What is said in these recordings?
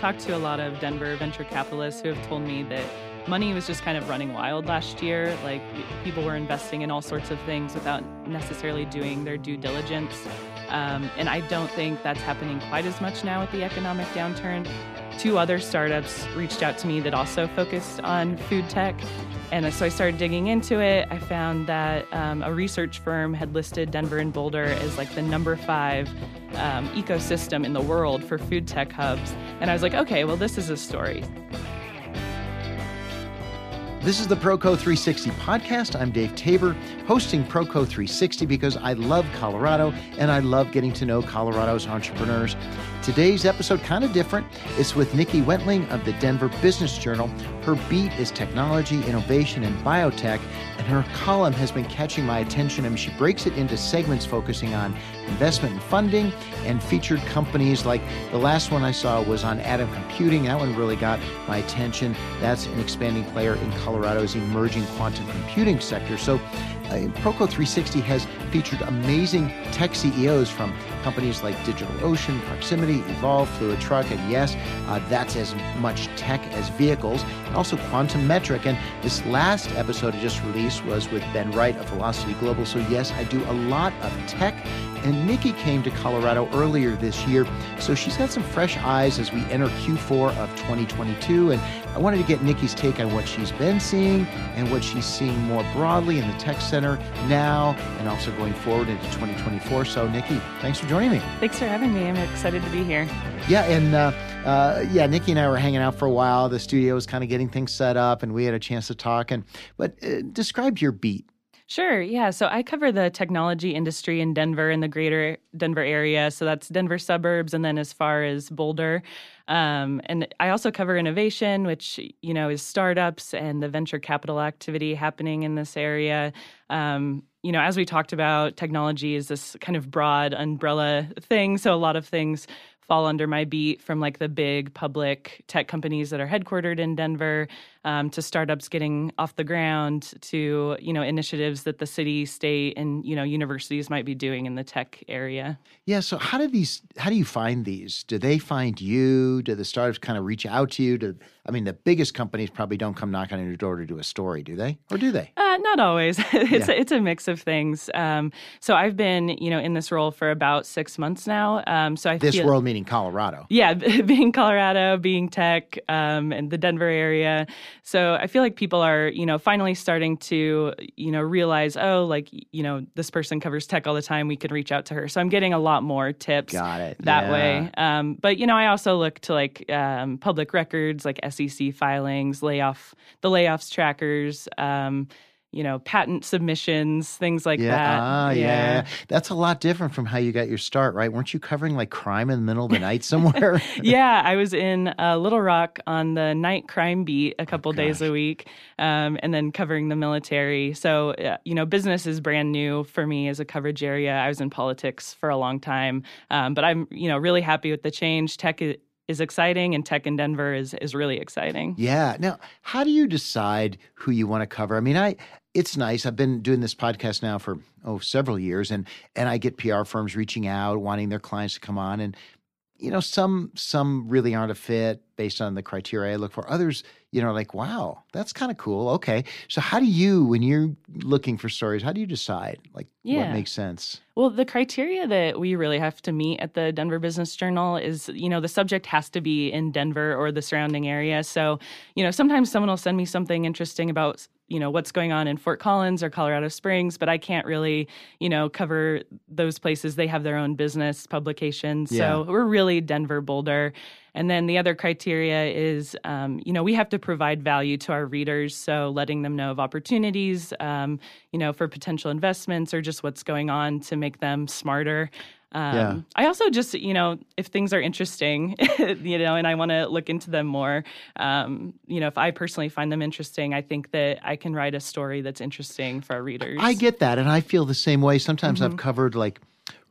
talked to a lot of Denver venture capitalists who have told me that money was just kind of running wild last year. Like people were investing in all sorts of things without necessarily doing their due diligence. Um, and I don't think that's happening quite as much now with the economic downturn. Two other startups reached out to me that also focused on food tech. And so I started digging into it. I found that um, a research firm had listed Denver and Boulder as like the number five um, ecosystem in the world for food tech hubs. And I was like, okay, well, this is a story. This is the Proco 360 podcast. I'm Dave Tabor, hosting Proco 360 because I love Colorado and I love getting to know Colorado's entrepreneurs. Today's episode kind of different. It's with Nikki Wentling of the Denver Business Journal. Her beat is technology, innovation, and biotech, and her column has been catching my attention. I mean, she breaks it into segments focusing on investment and funding and featured companies like the last one I saw was on Atom Computing. That one really got my attention. That's an expanding player in Colorado's emerging quantum computing sector. So, Proco 360 has featured amazing tech CEOs from companies like DigitalOcean, Proximity, Evolve, Fluid Truck, and yes, uh, that's as much tech as vehicles, and also Quantum Metric. And this last episode I just released was with Ben Wright of Velocity Global. So, yes, I do a lot of tech. And Nikki came to Colorado earlier this year, so she's had some fresh eyes as we enter Q4 of 2022. And I wanted to get Nikki's take on what she's been seeing and what she's seeing more broadly in the tech center now and also going forward into 2024. So, Nikki, thanks for joining me. Thanks for having me. I'm excited to be here. Yeah, and uh, uh, yeah, Nikki and I were hanging out for a while. The studio was kind of getting things set up, and we had a chance to talk. And but uh, describe your beat. Sure. Yeah. So I cover the technology industry in Denver and the greater Denver area. So that's Denver suburbs and then as far as Boulder. Um, and I also cover innovation, which, you know, is startups and the venture capital activity happening in this area. Um, you know, as we talked about, technology is this kind of broad umbrella thing. So a lot of things fall under my beat from like the big public tech companies that are headquartered in Denver um, to startups getting off the ground to you know initiatives that the city, state, and you know universities might be doing in the tech area. Yeah. So how do these? How do you find these? Do they find you? Do the startups kind of reach out to you? Do I mean the biggest companies probably don't come knocking on your door to do a story, do they? Or do they? Uh, not always. it's yeah. a, it's a mix of things. Um, so I've been you know in this role for about six months now. Um, so I this feel, world meaning Colorado. Yeah, being Colorado, being tech, um, and the Denver area. So I feel like people are, you know, finally starting to, you know, realize, oh, like, you know, this person covers tech all the time. We can reach out to her. So I'm getting a lot more tips Got it. that yeah. way. Um, but, you know, I also look to like um, public records, like SEC filings, layoff, the layoffs trackers. Um, you know, patent submissions, things like yeah, that. Ah, yeah. yeah. That's a lot different from how you got your start, right? Weren't you covering like crime in the middle of the night somewhere? yeah, I was in uh, Little Rock on the night crime beat a couple oh, days a week, um, and then covering the military. So, uh, you know, business is brand new for me as a coverage area. I was in politics for a long time, um, but I'm, you know, really happy with the change. Tech is exciting and tech in Denver is is really exciting. Yeah. Now, how do you decide who you want to cover? I mean, I it's nice. I've been doing this podcast now for oh several years, and and I get PR firms reaching out, wanting their clients to come on, and you know some some really aren't a fit based on the criteria I look for. Others, you know, like wow, that's kind of cool. Okay, so how do you, when you're looking for stories, how do you decide like yeah. what makes sense? Well, the criteria that we really have to meet at the Denver Business Journal is, you know, the subject has to be in Denver or the surrounding area. So, you know, sometimes someone will send me something interesting about you know what's going on in Fort Collins or Colorado Springs, but I can't really you know cover those places. They have their own business publications, yeah. so we're really Denver Boulder. And then the other criteria is, um, you know, we have to provide value to our readers. So letting them know of opportunities, um, you know, for potential investments or just what's going on to make them smarter. Um, yeah. I also just, you know, if things are interesting, you know, and I want to look into them more, um, you know, if I personally find them interesting, I think that I can write a story that's interesting for our readers. I get that. And I feel the same way. Sometimes mm-hmm. I've covered like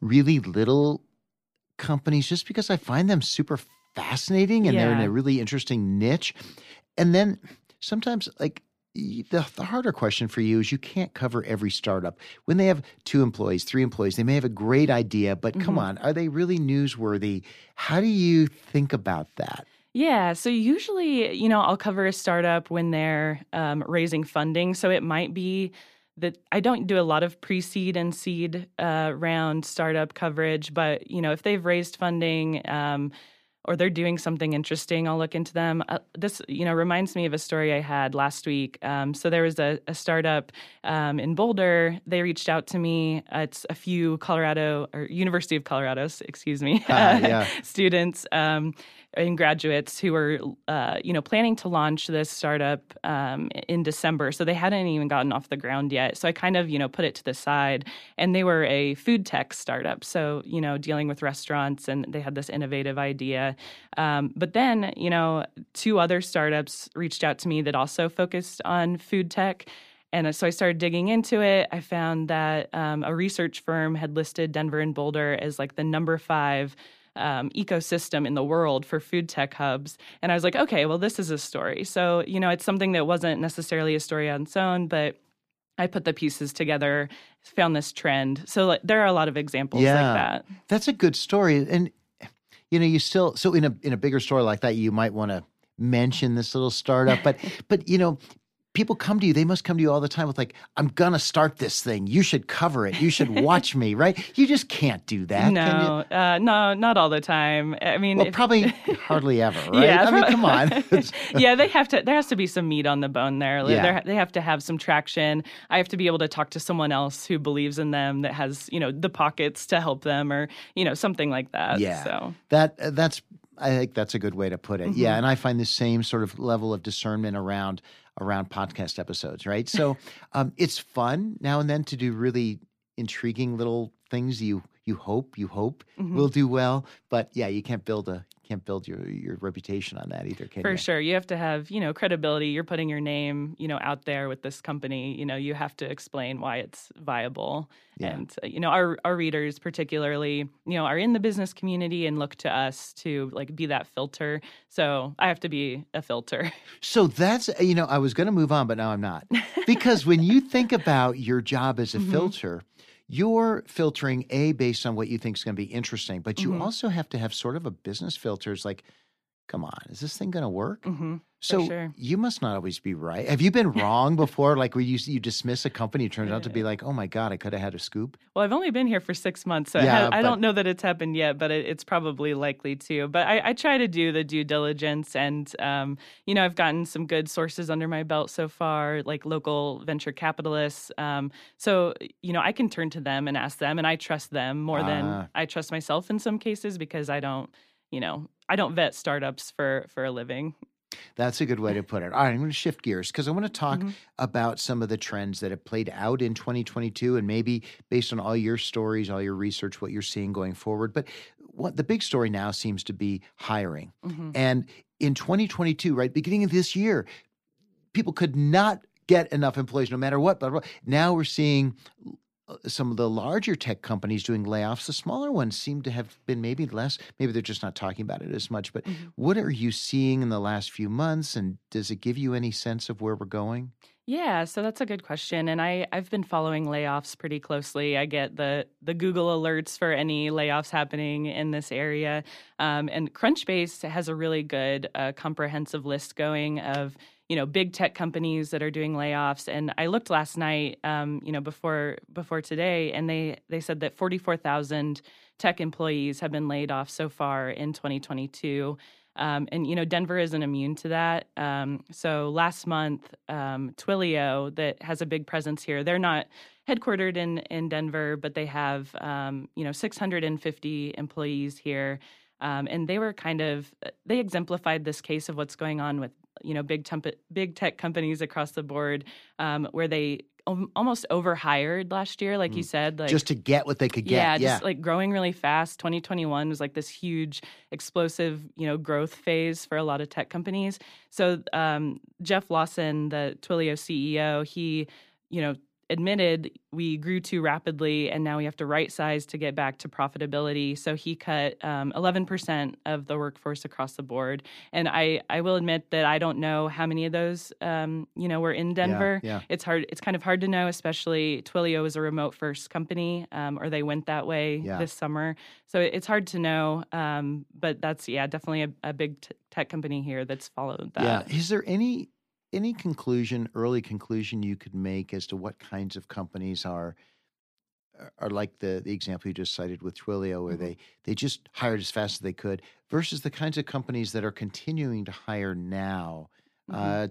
really little companies just because I find them super fascinating and yeah. they're in a really interesting niche. And then sometimes, like, the, the harder question for you is you can't cover every startup. When they have two employees, three employees, they may have a great idea, but mm-hmm. come on, are they really newsworthy? How do you think about that? Yeah. So usually, you know, I'll cover a startup when they're um, raising funding. So it might be that I don't do a lot of pre-seed and seed uh, round startup coverage, but you know, if they've raised funding. Um, or they're doing something interesting, I'll look into them. Uh, this, you know, reminds me of a story I had last week. Um, so there was a, a startup um, in Boulder. They reached out to me. Uh, it's a few Colorado or University of Colorado, excuse me, uh, yeah. students. Um, and graduates who were, uh, you know, planning to launch this startup um, in December. So they hadn't even gotten off the ground yet. So I kind of, you know, put it to the side. And they were a food tech startup. So, you know, dealing with restaurants and they had this innovative idea. Um, but then, you know, two other startups reached out to me that also focused on food tech. And so I started digging into it. I found that um, a research firm had listed Denver and Boulder as like the number five um, ecosystem in the world for food tech hubs. And I was like, okay, well, this is a story. So, you know, it's something that wasn't necessarily a story on its own, but I put the pieces together, found this trend. So like, there are a lot of examples yeah, like that. That's a good story. And, you know, you still, so in a, in a bigger story like that, you might want to mention this little startup but but you know people come to you they must come to you all the time with like i'm gonna start this thing. You should cover it. You should watch me right? You just can't do that no uh, no not all the time. I mean well if, probably hardly ever right? Yeah, i mean come on. Yeah they have to there has to be some meat on the bone there. Yeah. they have to have some traction. I have to be able to talk to someone else who believes in them that has you know the pockets to help them or you know something like that yeah. so. That that's I think that's a good way to put it. Mm-hmm. Yeah, and I find the same sort of level of discernment around around podcast episodes, right? So um, it's fun now and then to do really intriguing little things you you hope you hope mm-hmm. will do well, but yeah, you can't build a can't build your your reputation on that either, can For you? sure. You have to have, you know, credibility. You're putting your name, you know, out there with this company. You know, you have to explain why it's viable. Yeah. And uh, you know, our our readers particularly, you know, are in the business community and look to us to like be that filter. So, I have to be a filter. So that's you know, I was going to move on, but now I'm not. Because when you think about your job as a mm-hmm. filter, you're filtering a based on what you think is going to be interesting, but you mm-hmm. also have to have sort of a business filter. It's like, come on, is this thing going to work? Mm-hmm. So sure. you must not always be right. Have you been wrong before? Like where you you dismiss a company, it turns out to be like, oh my god, I could have had a scoop. Well, I've only been here for six months, so yeah, I, I don't know that it's happened yet, but it, it's probably likely to. But I, I, try to do the due diligence, and um, you know, I've gotten some good sources under my belt so far, like local venture capitalists. Um, so you know, I can turn to them and ask them, and I trust them more than ah. I trust myself in some cases because I don't, you know, I don't vet startups for for a living. That's a good way to put it. All right, I'm going to shift gears because I want to talk mm-hmm. about some of the trends that have played out in 2022 and maybe based on all your stories, all your research, what you're seeing going forward. But what the big story now seems to be hiring. Mm-hmm. And in 2022, right, beginning of this year, people could not get enough employees no matter what. But now we're seeing some of the larger tech companies doing layoffs. The smaller ones seem to have been maybe less. Maybe they're just not talking about it as much. But mm-hmm. what are you seeing in the last few months? And does it give you any sense of where we're going? Yeah, so that's a good question, and I I've been following layoffs pretty closely. I get the the Google alerts for any layoffs happening in this area, um, and Crunchbase has a really good uh, comprehensive list going of you know big tech companies that are doing layoffs. And i looked last night um, you know before before today and they they said that 44000 tech employees have been laid off so far in 2022 um, and you know denver isn't immune to that. Um, so last month um, twilio that has a big presence here they're not headquartered in in denver but they have um, you know 650 employees here. Um, and they were kind of they exemplified this case of what's going on with you know big temp- big tech companies across the board um, where they almost overhired last year, like mm. you said, like just to get what they could get. Yeah, yeah, just like growing really fast. 2021 was like this huge, explosive, you know, growth phase for a lot of tech companies. So um, Jeff Lawson, the Twilio CEO, he, you know, admitted we grew too rapidly and now we have to right size to get back to profitability. So he cut um, 11% of the workforce across the board. And I, I will admit that I don't know how many of those, um, you know, were in Denver. Yeah, yeah. It's hard. It's kind of hard to know, especially Twilio is a remote first company, um, or they went that way Yeah. this summer. So it's hard to know. Um, but that's yeah, definitely a, a big t- tech company here that's followed that. Yeah. Is there any any conclusion, early conclusion you could make as to what kinds of companies are are like the the example you just cited with Twilio, where Mhm. they they just hired as fast as they could, versus the kinds of companies that are continuing to hire now? Mhm. Uh,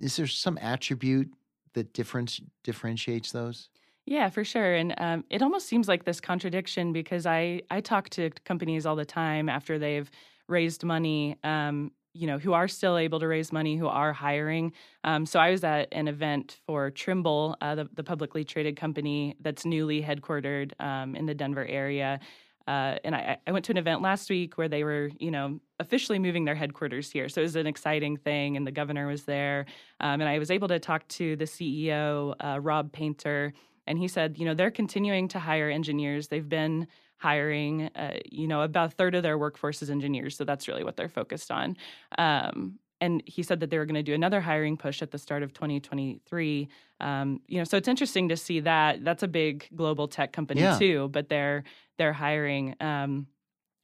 is there some attribute that difference differentiates those? Yeah, for sure. And um, it almost seems like this contradiction because I, I talk to companies all the time after they've raised money, um, you know, who are still able to raise money, who are hiring. Um, so I was at an event for Trimble, uh, the, the publicly traded company that's newly headquartered um, in the Denver area. Uh, and I, I went to an event last week where they were, you know, officially moving their headquarters here. So it was an exciting thing, and the governor was there. Um, and I was able to talk to the CEO, uh, Rob Painter, and he said, you know, they're continuing to hire engineers. They've been hiring, uh, you know, about a third of their workforce is engineers. So that's really what they're focused on. Um, and he said that they were going to do another hiring push at the start of 2023. Um, you know, so it's interesting to see that. That's a big global tech company Yeah. too, but they're they're hiring. Um,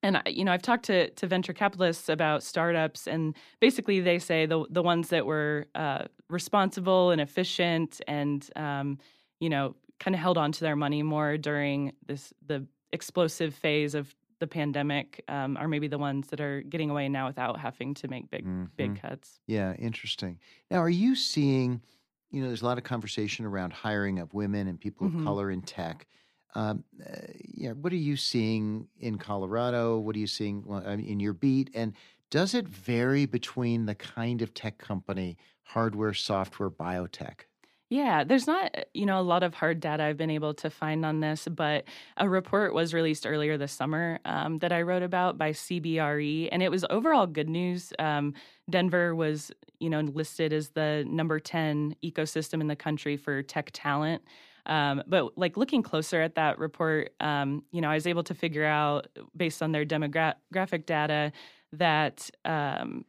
and I- you know, I've talked to to venture capitalists about startups, and basically they say the the ones that were uh, responsible and efficient, and um, you know, kind of held on to their money more during this the explosive phase of the pandemic, um, are maybe the ones that are getting away now without having to make big Mhm. big cuts. Yeah, interesting. Now, are you seeing, you know, there's a lot of conversation around hiring of women and people of Mhm. color in tech. Um, uh, yeah, what are you seeing in Colorado? What are you seeing well, in your beat? And does it vary between the kind of tech company, hardware, software, biotech? Yeah, there's not, uh, you know, a lot of hard data I've been able to find on this, but a report was released earlier this summer um, that I wrote about by CBRE, and it was overall good news. Um, Denver was, you know, listed as the number 10 ecosystem in the country for tech talent. Um, but like looking closer at that report, um, you know, I was able to figure out based on their demographic data that um,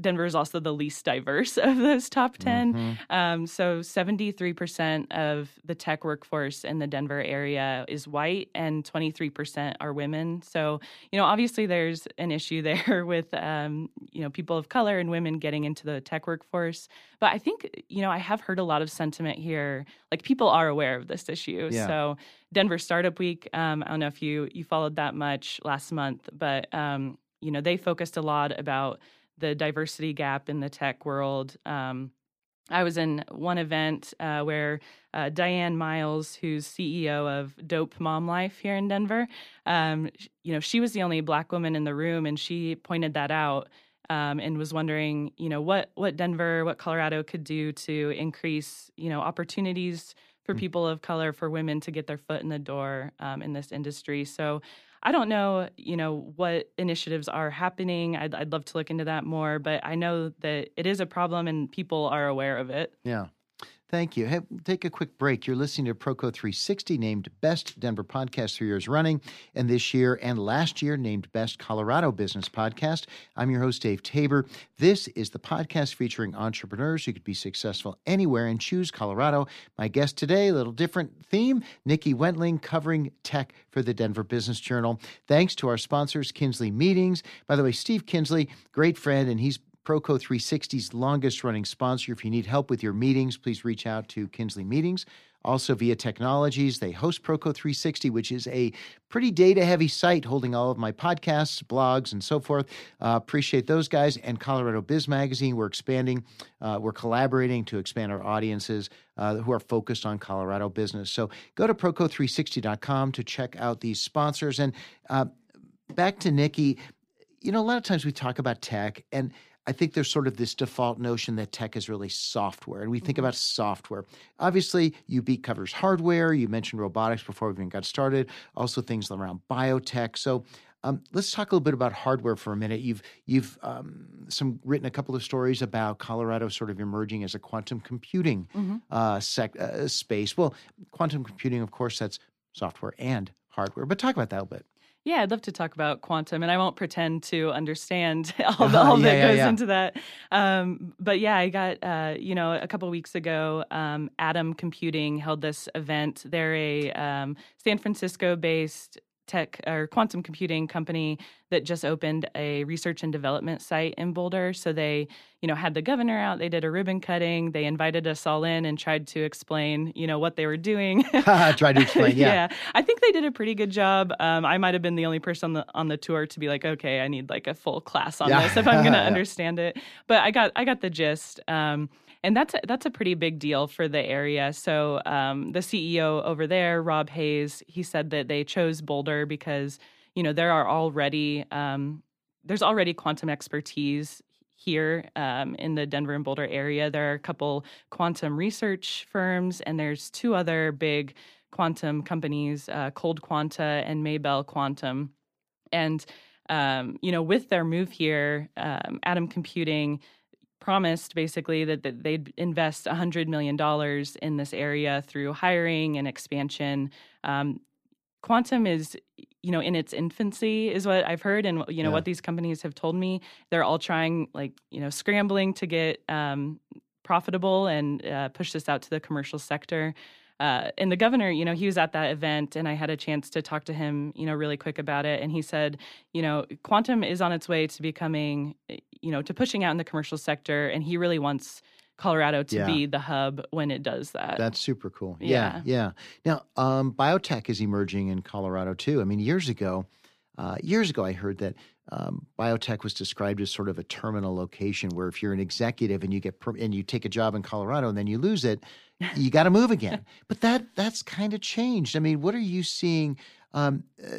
Denver is also the least diverse of those top 10. Mhm. Um, so 73% of the tech workforce in the Denver area is white and 23% are women. So, you know, obviously there's an issue there with, um, you know, people of color and women getting into the tech workforce. But I think, you know, I have heard a lot of sentiment here. Like people are aware of this issue. Yeah. So Denver Startup Week, um, I don't know if you, you followed that much last month, but, um, you know, they focused a lot about the diversity gap in the tech world. Um, I was in one event uh, where uh, Diane Miles, who's CEO of Dope Mom Life here in Denver, um, you know, she was the only Black woman in the room, and she pointed that out um, and was wondering, you know, what what Denver, what Colorado could do to increase, you know, opportunities for Mm. people of color, for women to get their foot in the door um, in this industry. So. I don't know, you know, what initiatives are happening. I'd, I'd love to look into that more, but I know that it is a problem and people are aware of it. Yeah. Thank you. Hey, take a quick break. You're listening to Proco 360, named Best Denver Podcast three years running, and this year and last year named Best Colorado Business Podcast. I'm your host, Dave Tabor. This is the podcast featuring entrepreneurs who could be successful anywhere and choose Colorado. My guest today, a little different theme, Nikki Wentling, covering tech for the Denver Business Journal. Thanks to our sponsors, Kinsley Meetings. By the way, Steve Kinsley, great friend, and he's Proco 360's longest running sponsor. If you need help with your meetings, please reach out to Kinsley Meetings. Also, via Technologies, they host Proco 360, which is a pretty data heavy site holding all of my podcasts, blogs, and so forth. Uh, appreciate those guys. And Colorado Biz Magazine, we're expanding, uh, we're collaborating to expand our audiences uh, who are focused on Colorado business. So go to Proco360.com to check out these sponsors. And uh, back to Nikki, you know, a lot of times we talk about tech and I think there's sort of this default notion that tech is really software, and we think about software. Obviously, UB covers hardware. You mentioned robotics before we even got started. Also, things around biotech. So, Um, let's talk a little bit about hardware for a minute. You've you've um, some written a couple of stories about Colorado sort of emerging as a quantum computing Mm-hmm. uh, sec, uh, space. Well, quantum computing, of course, that's software and hardware. But talk about that a little bit. Yeah, I'd love to talk about quantum, and I won't pretend to understand all, the, all Yeah, that yeah, goes yeah. into that. Um, but yeah, I got uh, you know a couple weeks ago, um, Atom Computing held this event. They're a um, San Francisco-based tech or quantum computing company that just opened a research and development site in Boulder. So they, you know, had the governor out. They did a ribbon cutting. They invited us all in and tried to explain, you know, what they were doing. Try to explain. Yeah. I think they did a pretty good job. Um, I might have been the only person on the on the tour to be like, okay, I need like a full class on Yeah. this if I'm going to Yeah. understand it. But I got I got the gist. Um, and that's a, that's a pretty big deal for the area. So um, the CEO over there, Rob Hays, he said that they chose Boulder because you know there are already um, there's already quantum expertise here um, in the Denver and Boulder area. There are a couple quantum research firms, and there's two other big quantum companies, uh, ColdQuanta and Maybell Quantum. And um, you know, with their move here, um, Atom Computing promised basically that, that they'd invest $100 million in this area through hiring and expansion. Um, quantum is you know in its infancy is what i've heard and you know Yeah. what these companies have told me they're all trying like you know scrambling to get um, profitable and uh, push this out to the commercial sector uh, and the governor, you know, he was at that event, and I had a chance to talk to him, you know, really quick about it. And he said, you know, quantum is on its way to becoming, you know, to pushing out in the commercial sector, and he really wants Colorado to Yeah. be the hub when it does that. That's super cool. Yeah, Yeah. yeah. Now, um, biotech is emerging in Colorado too. I mean, years ago, uh, years ago, I heard that um, biotech was described as sort of a terminal location where if you're an executive and you get per- and you take a job in Colorado and then you lose it, you got to move again. But that that's kind of changed. I mean, what are you seeing um, uh,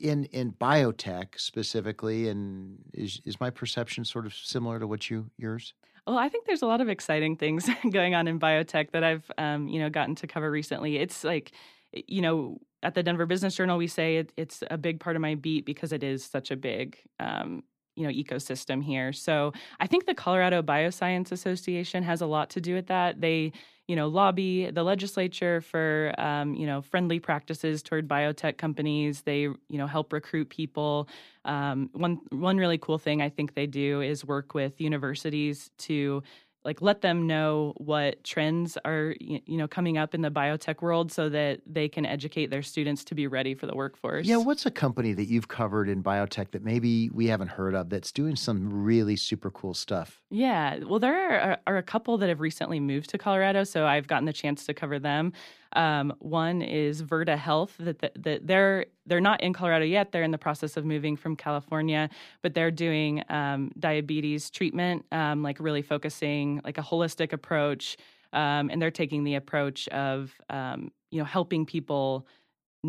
in in biotech specifically? And is is my perception sort of similar to what you yours? Well, I think there's a lot of exciting things going on in biotech that I've, um, you know, gotten to cover recently. It's like, you know, at the Denver Business Journal, we say it, it's a big part of my beat because it is such a big, um, you know, ecosystem here. So I think the Colorado Bioscience Association has a lot to do with that. They, you know, lobby the legislature for, um, you know, friendly practices toward biotech companies. They, you know, help recruit people. Um, one one really cool thing I think they do is work with universities to like let them know what trends are you know coming up in the biotech world so that they can educate their students to be ready for the workforce. Yeah, what's a company that you've covered in biotech that maybe we haven't heard of that's doing some really super cool stuff? Yeah, well, there are, are a couple that have recently moved to Colorado, so I've gotten the chance to cover them. Um, one is Virta Health. That, that that they're they're not in Colorado yet. They're in the process of moving from California, but they're doing um, diabetes treatment, um, like really focusing like a holistic approach, um, and they're taking the approach of um, you know helping people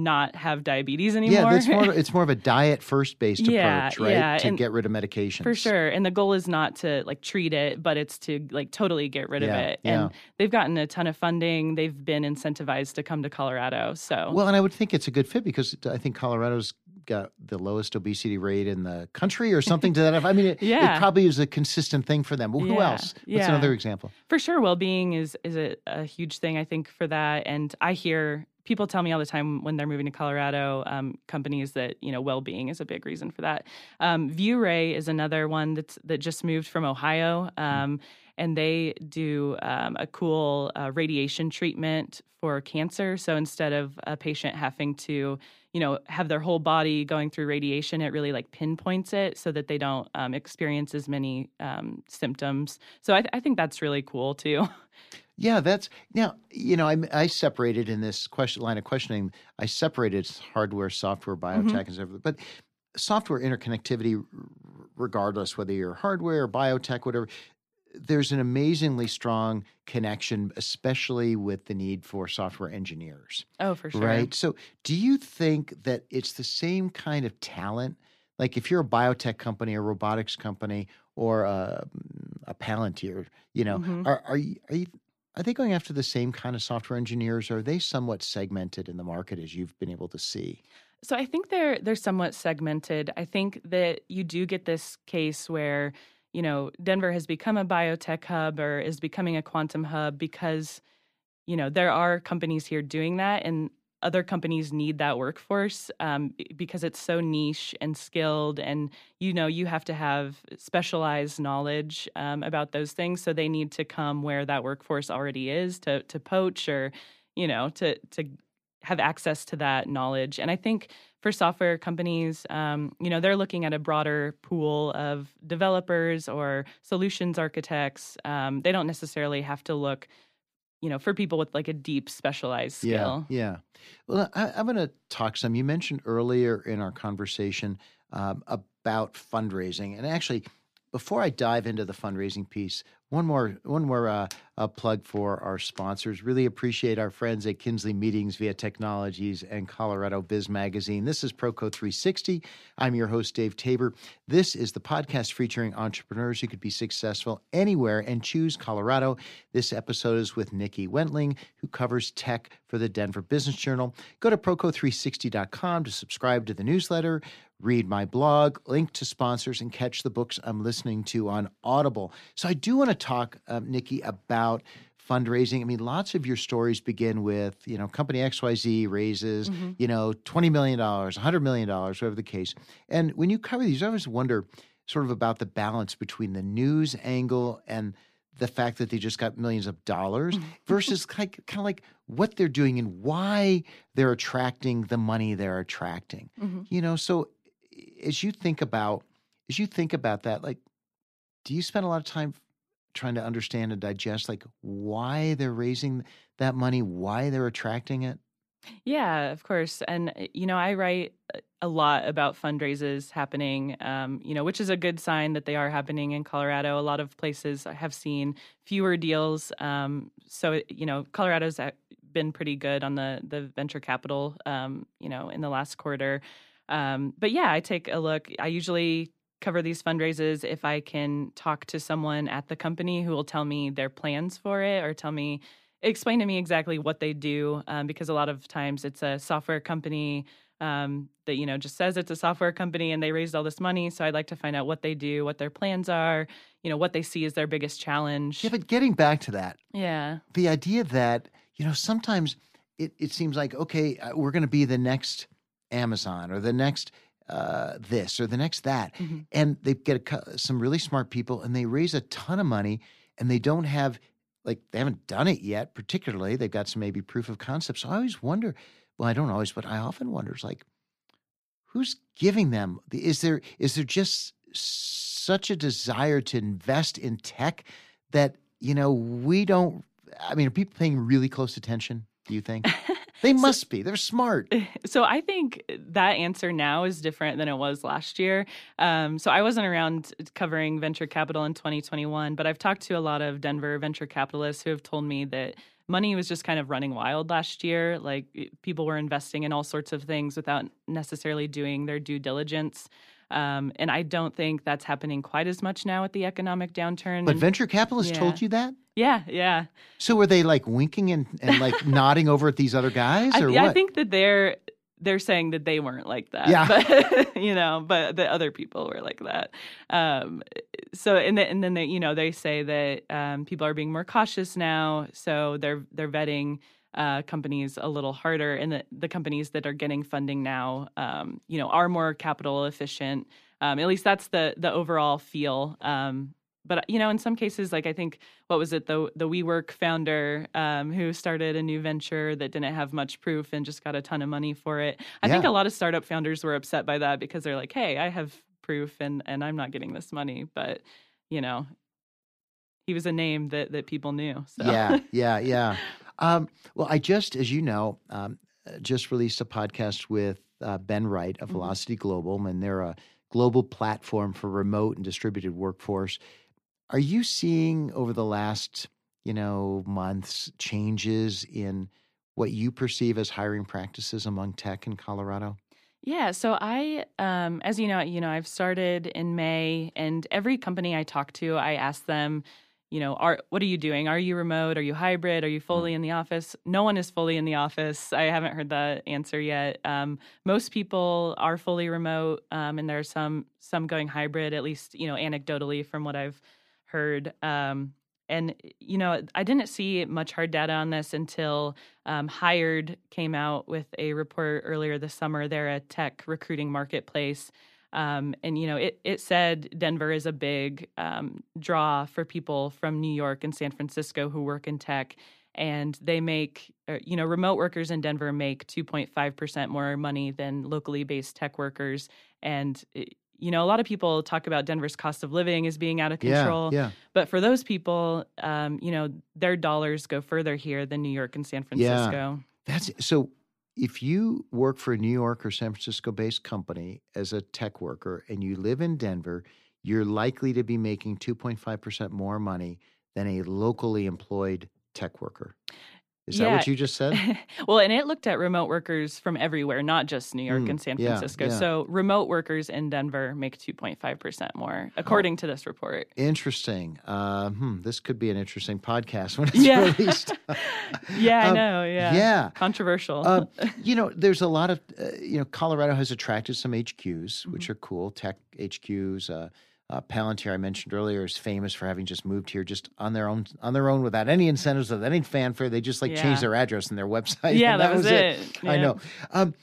not have diabetes anymore. Yeah, that's more. It's more of a diet first based Yeah, approach, right? yeah, to and- get rid of medications For sure. And the goal is not to like treat it, but it's to like totally get rid Yeah, of it. And they've gotten a ton of funding. They've been incentivized to come to Colorado. So Well, and I would think it's a good fit because I think Colorado's got the lowest obesity rate in the country or something to that. effect. I mean, it, it probably is a consistent thing for them. Well, who else? What's another example? for sure well-being is is a, a huge thing I think for that. And I hear people tell me all the time when they're moving to Colorado, um, companies that you know well-being is a big reason for that. Um, ViewRay is another one that's that just moved from Ohio. Um, and they do um, a cool uh, radiation treatment for cancer. So instead of a patient having to, you know, have their whole body going through radiation, it really like pinpoints it so that they don't um, experience as many um, symptoms. So I, th- I think that's really cool too. Yeah, that's now. You know, I, I separated in this question line of questioning. I separated hardware, software, biotech, Mm-hmm. and stuff. But software interconnectivity, regardless whether you're hardware or biotech, whatever, there's an amazingly strong connection, especially with the need for software engineers. oh, for sure. Right. So, do you think that it's the same kind of talent? Like, if you're a biotech company, a robotics company, or a, a Palantir, you know, Mhm. are are you, are you are they going after the same kind of software engineers? Or are they somewhat segmented in the market as you've been able to see? So I think they're they're somewhat segmented. I think that you do get this case where you know Denver has become a biotech hub or is becoming a quantum hub because you know there are companies here doing that and other companies need that workforce um, because it's so niche and skilled and you know you have to have specialized knowledge um, about those things. So they need to come where that workforce already is to to poach or you know to to have access to that knowledge. And i think for software companies um, you know they're looking at a broader pool of developers or solutions architects um, they don't necessarily have to look you know, for people with like a deep specialized skill. Yeah, yeah. Well, I, am going to talk some. You mentioned earlier in our conversation um, about fundraising, and actually, before I dive into the fundraising piece, one more one more uh, uh, plug for our sponsors. Really appreciate our friends at Kinsley Meetings via Technologies and Colorado Biz Magazine. This is Proco 360. I'm your host Dave Tabor. This is the podcast featuring entrepreneurs who could be successful anywhere and choose Colorado. This episode is with Nikki Wentling, who covers tech for the Denver Business Journal. Go to proco360.com to subscribe to the newsletter read my blog, link to sponsors, and catch the books I'm listening to on Audible. So I do want to talk, um, Nikki, about fundraising. I mean, lots of your stories begin with, you know, company XYZ raises, mm-hmm. you know, $20 million, $100 million, whatever the case. And when you cover these, I always wonder sort of about the balance between the news angle and the fact that they just got millions of dollars mm-hmm. versus kind of, kind of like what they're doing and why they're attracting the money they're attracting. Mm-hmm. You know, so as you think about as you think about that, like, do you spend a lot of time trying to understand and digest like why they're raising that money, why they're attracting it? Yeah, of course. And, eh, you know, I write a lot about fundraisers happening, um, you know, which is a good sign that they are happening in Colorado. A lot of places have seen fewer deals. Um, so, you know, Colorado's been pretty good on the, the venture capital, um, you know, in the last quarter. Um, but yeah, I take a look. I usually cover these fundraisers if I can talk to someone at the company who will tell me their plans for it or tell me, explain to me exactly what they do. Um, because a lot of times it's a software company um, that, you know, just says it's a software company and they raised all this money. So I'd like to find out what they do, what their plans are, you know, what they see as their biggest challenge. Yeah, but getting back to that. Yeah. The idea that, you know, sometimes it, it seems like, okay, uh, we're going to be the next Amazon or the next uh, this or the next that. Mm-hmm. And they get a, some really smart people and they raise a ton of money and they don't have, like, they haven't done it yet, particularly. They've got some maybe proof of concept. So I always wonder, well, I don't always, but I often wonder, it's like, who's giving them? Is there, is there just such a desire to invest in tech that, you know, we don't, I mean, are people paying really close attention, do you think? They must so, be. They're smart. So I think that answer now is different than it was last year. Um, so I wasn't around covering venture capital in 2021, but I've talked to a lot of Denver venture capitalists who have told me that money was just kind of running wild last year. Like people were investing in all sorts of things without necessarily doing their due diligence. Um, and I don't think that's happening quite as much now with the economic downturn. But and, venture capitalists yeah. told you that? Yeah, yeah. So were they like winking and, and like nodding over at these other guys, or I, what? I think that they're they're saying that they weren't like that. Yeah. But, you know, but the other people were like that. Um, so and, the, and then they, you know they say that um, people are being more cautious now, so they're they're vetting uh, companies a little harder, and the, the companies that are getting funding now, um, you know, are more capital efficient. Um, at least that's the the overall feel. Um, but you know, in some cases, like I think what was it the the WeWork founder um, who started a new venture that didn't have much proof and just got a ton of money for it. I yeah. think a lot of startup founders were upset by that because they're like, "Hey, I have proof and and I'm not getting this money," but you know, he was a name that that people knew. So. Yeah, yeah, yeah. Um, well, I just, as you know, um, just released a podcast with uh, Ben Wright of mm-hmm. Velocity Global, and they're a global platform for remote and distributed workforce. Are you seeing over the last, you know, months changes in what you perceive as hiring practices among tech in Colorado? Yeah, so I, um, as you know, you know, I've started in May, and every company I talk to, I ask them, you know, are what are you doing? Are you remote? Are you hybrid? Are you fully in the office? No one is fully in the office. I haven't heard that answer yet. Um, most people are fully remote, um, and there are some some going hybrid. At least you know, anecdotally from what I've heard. Um, and you know, I didn't see much hard data on this until um, Hired came out with a report earlier this summer. They're a tech recruiting marketplace um, and you know, it it said Denver is a big um, draw for people from New York and San Francisco who work in tech, and they make uh, you know remote workers in Denver make 2.5 percent more money than locally based tech workers, and it, you know, a lot of people talk about Denver's cost of living as being out of control. Yeah, yeah. But for those people, um, you know, their dollars go further here than New York and San Francisco. Yeah. That's so if you work for a New York or San Francisco based company as a tech worker and you live in Denver, you're likely to be making 2.5% more money than a locally employed tech worker. Is yeah. that what you just said? well, and it looked at remote workers from everywhere, not just New York mm, and San Francisco. Yeah, yeah. So remote workers in Denver make 2.5% more, according oh, to this report. Interesting. Uh, hmm, this could be an interesting podcast when it's yeah. released. yeah, um, I know. Yeah. Yeah. Controversial. uh, you know, there's a lot of, uh, you know, Colorado has attracted some HQs, mm-hmm. which are cool, tech HQs. Uh, Palantir, I mentioned earlier, is famous for having just moved here just on their own, on their own, without any incentives, without any fanfare. They just like yeah. changed their address and their website. Yeah, that, that, was, it. it. Yeah. I know. Um,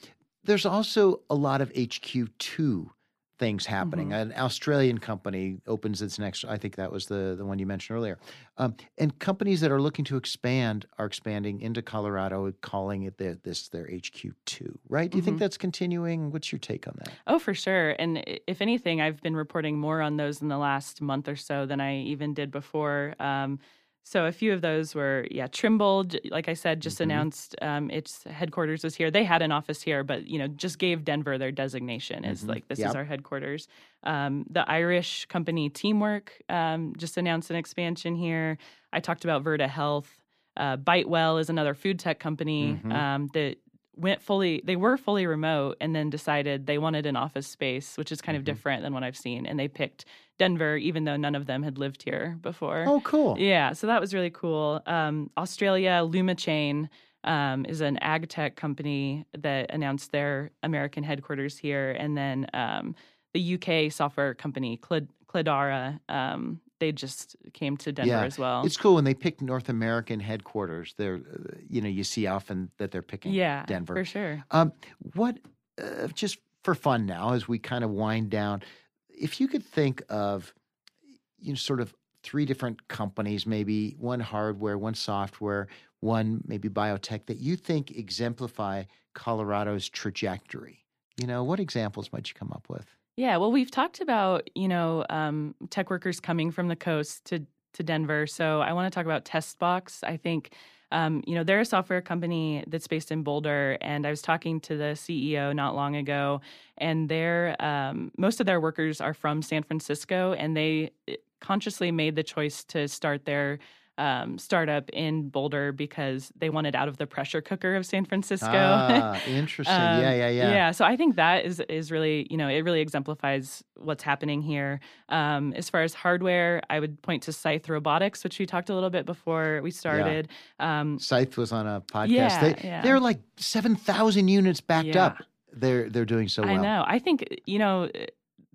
there's also a lot of HQ two things happening. Mm-hmm. An Australian company opens its next. I think that was the the one you mentioned earlier. Um, and companies that are looking to expand are expanding into Colorado, calling it their, this their HQ two. Right? Do you mm-hmm. think that's continuing? What's your take on that? Oh, for sure. And if anything, I've been reporting more on those in the last month or so than I even did before. Um, so a few of those were, yeah, Trimble, like I said, just mm-hmm. announced um, its headquarters was here. They had an office here, but you know, just gave Denver their designation as mm-hmm. like this yep. is our headquarters. Um, the Irish company Teamwork um, just announced an expansion here. I talked about Virta Health. Uh, Bitewell is another food tech company mm-hmm. Um, that went fully they were fully remote and then decided they wanted an office space which is kind mm-hmm. of different than what i've seen. And they picked denver even though none of them had lived here before. Oh cool. Yeah so that was really cool. Um, australia lumachain um, is an ag tech company that announced their american headquarters here. And then um, the uk software company Cled- cledara um, they just came to Denver yeah. as well. It's cool when they pick North American headquarters. They're, uh, you know, you see often that they're picking yeah, Denver for sure. Um, what, uh, just for fun now, as we kind of wind down, if you could think of, you know, sort of three different companies, maybe one hardware, one software, one maybe biotech that you think exemplify Colorado's trajectory. You know, what examples might you come up with? Yeah, well, we've talked about you know um, tech workers coming from the coast to to Denver, so I want to talk about Testbox. I think um, you know they're a software company that's based in Boulder, and I was talking to the CEO not long ago, and their um, most of their workers are from San Francisco, and they eh, consciously made the choice to start their um, startup in Boulder because they wanted out of the pressure cooker of San Francisco. Ah, interesting. um, yeah, yeah, yeah. Yeah. So I think that is is really you know it really exemplifies what's happening here. Um, as far as hardware, I would point to Scythe Robotics, which we talked a little bit before we started. Yeah. Um, Scythe was on a podcast. Yeah, they, yeah. They're like seven thousand units backed yeah. up. They're they're doing so well. I know. I think you know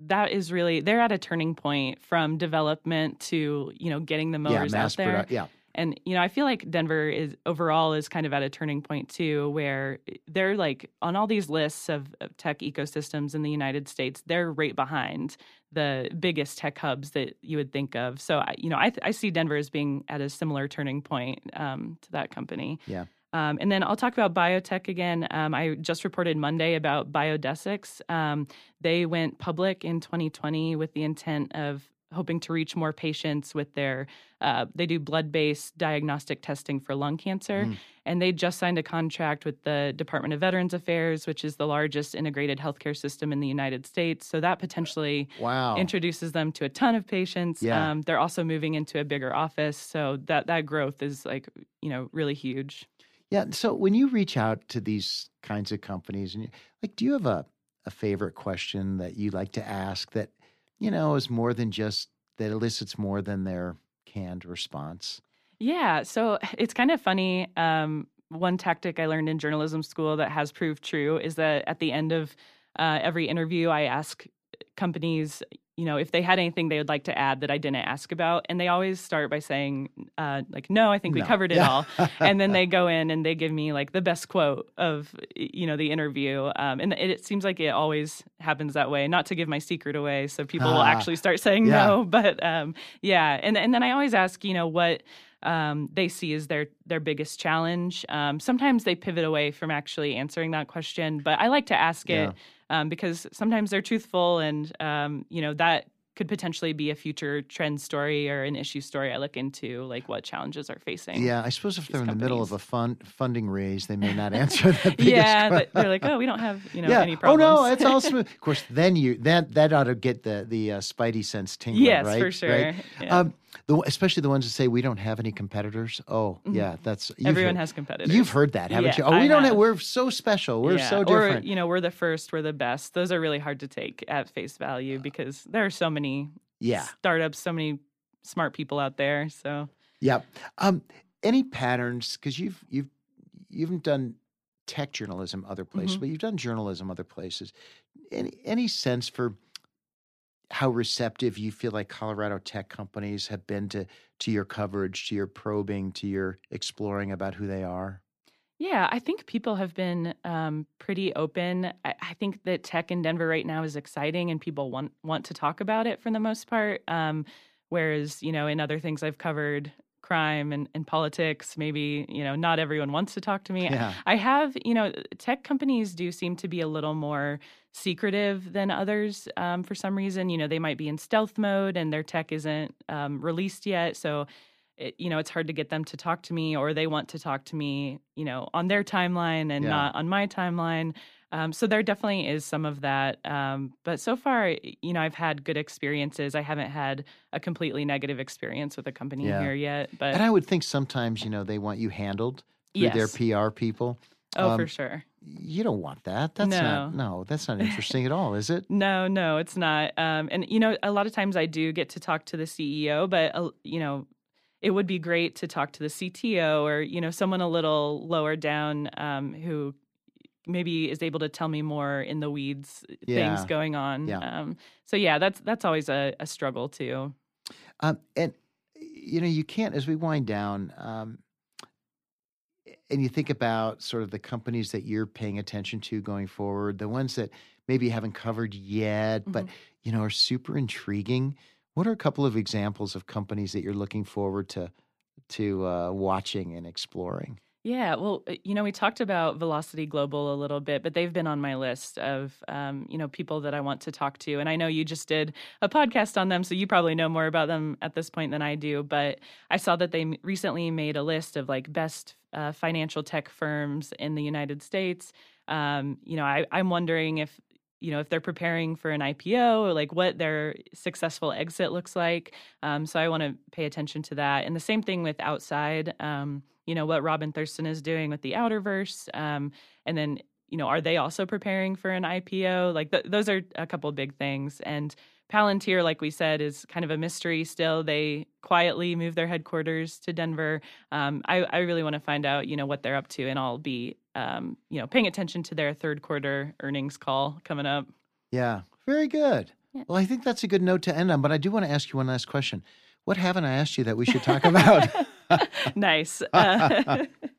that is really they're at a turning point from development to you know getting the motors yeah, out there. Produ- yeah. And you know, I feel like Denver is overall is kind of at a turning point too, where they're like on all these lists of, of tech ecosystems in the United States, they're right behind the biggest tech hubs that you would think of. So, you know, I, I see Denver as being at a similar turning point um, to that company. Yeah. Um, and then I'll talk about biotech again. Um, I just reported Monday about Biodesix. Um, they went public in 2020 with the intent of hoping to reach more patients with their uh, they do blood-based diagnostic testing for lung cancer mm. and they just signed a contract with the department of veterans affairs which is the largest integrated healthcare system in the united states so that potentially wow. introduces them to a ton of patients yeah. Um, they're also moving into a bigger office so that that growth is like you know really huge yeah. So when you reach out to these kinds of companies, and you, like, do you have a a favorite question that you like to ask that you know is more than just that elicits more than their canned response. Yeah, so it's kind of funny. Um, one tactic I learned in journalism school that has proved true is that at the end of uh, every interview, I ask companies, you know, if they had anything they would like to add that I didn't ask about, and they always start by saying, uh, like, "No, I think we No. covered it Yeah. all," and then they go in and they give me like the best quote of you know the interview, um, and it, it seems like it always happens that way. Not to give my secret away, so people will Ah. actually start saying Yeah. no, but um, yeah, and and then I always ask, you know, what um, they see as their their biggest challenge. Um, sometimes they pivot away from actually answering that question, but I like to ask it um, because sometimes they're truthful, and um, you know that could potentially be a future trend story or an issue story I look into, like what challenges are facing. Yeah, I suppose if they're in the middle of a fund funding raise, they may not answer biggest yeah, they're like, oh, we don't have you know yeah. any problems. oh no, it's all smooth. of course, then you that that ought to get the the uh, spidey sense tingling, yes, right? for sure. Right? Yeah. Um, the, especially the ones that say we don't have any competitors. Oh, yeah, that's Everyone heard, has competitors. You've heard that, haven't Yeah, you? Oh, we I don't. Have, we're so special. We're Yeah, so different. Or, you know, we're the first, we're the best. Those are really hard to take at face value because there are so many yeah, startups, so many smart people out there. So yeah. Um, any patterns? Because you've you've you haven't done tech journalism other places, Mhm. but you've done journalism other places. Any any sense for how receptive you feel like Colorado tech companies have been to to your coverage, to your probing, to your exploring about who they are? Yeah, I think people have been um, pretty open. I, I think that tech in Denver right now is exciting, and people want want to talk about it for the most part. Um, whereas, you know, in other things I've covered, crime and, and politics, maybe you know, not everyone wants to talk to me. Yeah. I have, you know, tech companies do seem to be a little more secretive than others um, for some reason. You know, they might be in stealth mode and their tech isn't um, released yet, so it, you know, it's hard to get them to talk to me, or they want to talk to me, you know, on their timeline and Yeah. not on my timeline. Um, so there definitely is some of that. Um, but so far, you know, I've had good experiences. I haven't had a completely negative experience with a company Yeah. here yet. But And I would think sometimes, you know, they want you handled through yes. their PR people. oh, um, for sure. You don't want that. That's not no, that's not interesting at all, is it? No, no, it's not. Um, and you know, a lot of times I do get to talk to the CEO, but uh, you know, it would be great to talk to the CTO or you know someone a little lower down um, who maybe is able to tell me more in the weeds Yeah. things going on. Yeah. Um, so yeah, that's that's always a, a struggle too. Um, and you know, you can't as we wind down, um, and you think about sort of the companies that you're paying attention to going forward, the ones that maybe you haven't covered yet, but Mhm. you know are super intriguing. What are a couple of examples of companies that you're looking forward to to uh, watching and exploring? Yeah, well, uh, you know, we talked about Velocity Global a little bit, but they've been on my list of, um, you know, people that I want to talk to. And I know you just did a podcast on them, so you probably know more about them at this point than I do. But I saw that they recently made a list of like best uh, financial tech firms in the United States. Um, you know, I, I'm wondering if, you know, if they're preparing for an IPO or like what their successful exit looks like. Um, so I want to pay attention to that. And the same thing with outside. Um, you know what Robin Thurston is doing with the Outerverse, um, and then you know are they also preparing for an IPO? Like th- those are a couple big things. And Palantir, like we said, is kind of a mystery still. They quietly moved their headquarters to Denver. Um, I, I really want to find out, you know, what they're up to, and I'll be, um, you know, paying attention to their third quarter earnings call coming up. Yeah, very good. Yeah. Well, I think that's a good note to end on. But I do want to ask you one last question. What haven't I asked you that we should talk about? nice. Uh,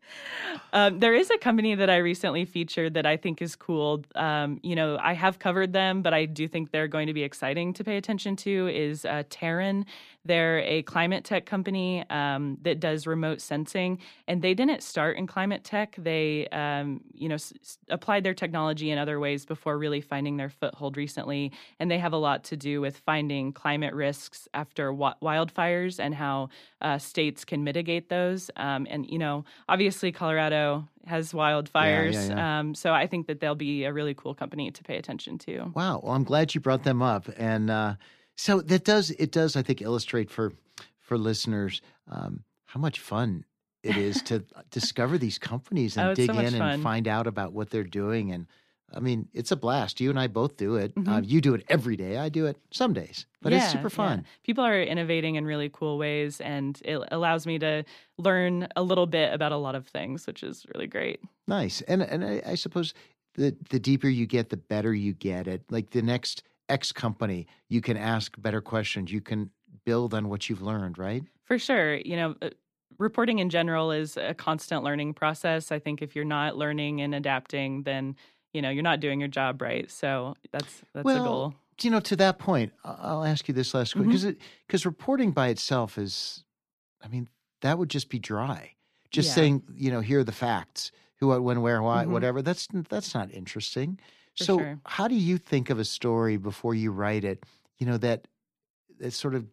um, there is a company that I recently featured that I think is cool. Um, you know, I have covered them, but I do think they're going to be exciting to pay attention to. Is uh, Teren? They're a climate tech company um, that does remote sensing, and they didn't start in climate tech. They, um, you know, s- applied their technology in other ways before really finding their foothold recently. And they have a lot to do with finding climate risks after wi- wildfires and how uh, states can mitigate those. Um, and you know, obviously, Colorado has wildfires, yeah. Um, so I think that they'll be a really cool company to pay attention to. Wow. Well, I'm glad you brought them up, and uh, so that does it does I think illustrate for for listeners um, how much fun it is to discover these companies and Oh, dig so in and find out about what they're doing and I mean, it's a blast. You and I both do it. Mhm. Uh, you do it every day. I do it some days, but it's Yeah, super yeah. fun. People are innovating in really cool ways, and it allows me to learn a little bit about a lot of things, which is really great. Nice. And and I, I suppose the the deeper you get, the better you get at like the next X company, you can ask better questions. You can build on what you've learned, right? For sure. You know, uh, reporting in general is a constant learning process. I think if you're not learning and adapting, then you know you're not doing your job right. So that's that's Well, a goal. you know, to that point, I'll ask you this last question because because reporting by itself is, I mean, that would just be dry. Just Yeah. saying, you know, here are the facts, who, what, when, where, why, Mhm. whatever. That's that's not interesting. For so, sure. how do you think of a story before you write it? You know that that sort of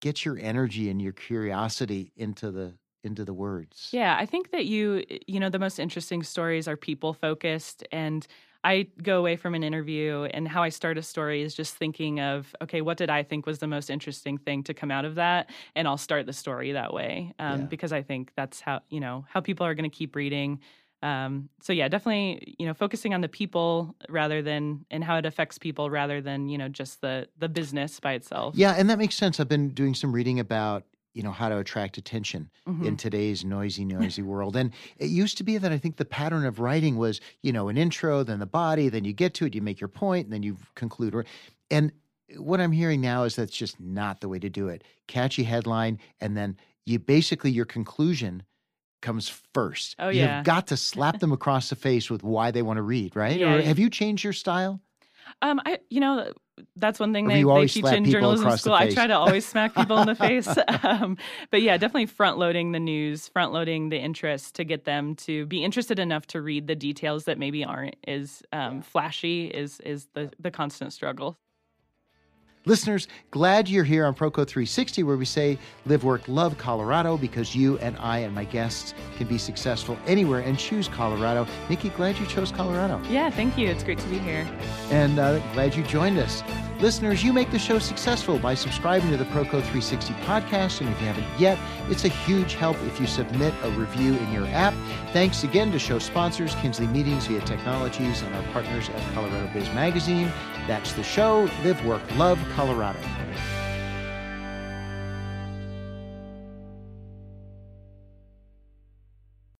gets your energy and your curiosity into the into the words. Yeah, I think that you, you know, the most interesting stories are people focused. And I go away from an interview, and how I start a story is just thinking of, okay, what did I think was the most interesting thing to come out of that? And I'll start the story that way um, Yeah. because I think that's how, you know, how people are going to keep reading. Um, so yeah, definitely, you know, focusing on the people rather than and how it affects people rather than you know just the the business by itself. Yeah, and that makes sense. I've been doing some reading about you know how to attract attention Mhm. in today's noisy, noisy world. And it used to be that I think the pattern of writing was, you know, an intro, then the body, then you get to it, you make your point, and then you conclude. Or- And what I'm hearing now is that's just not the way to do it. Catchy headline, and then you basically your conclusion comes first. Oh, yeah. You've got to slap them across the face with why they want to read, right? Yeah, or have you changed your style? Um, I you know that's one thing they, they teach in journalism school. I try to always smack people in the face. Um, but yeah, definitely front loading the news, front loading the interest to get them to be interested enough to read the details that maybe aren't as um, flashy is is the the constant struggle. Listeners, glad you're here on Proco 360, where we say live, work, love Colorado because you and I and my guests can be successful anywhere and choose Colorado. Nikki, glad you chose Colorado. Yeah, thank you. It's great to be here. And uh, glad you joined us. Listeners, you make the show successful by subscribing to the Proco 360 podcast. And if you haven't yet, it's a huge help if you submit a review in your app. Thanks again to show sponsors, Kinsley Meetings via Technologies, and our partners at Colorado Biz Magazine. That's the show. Live, work, love Colorado.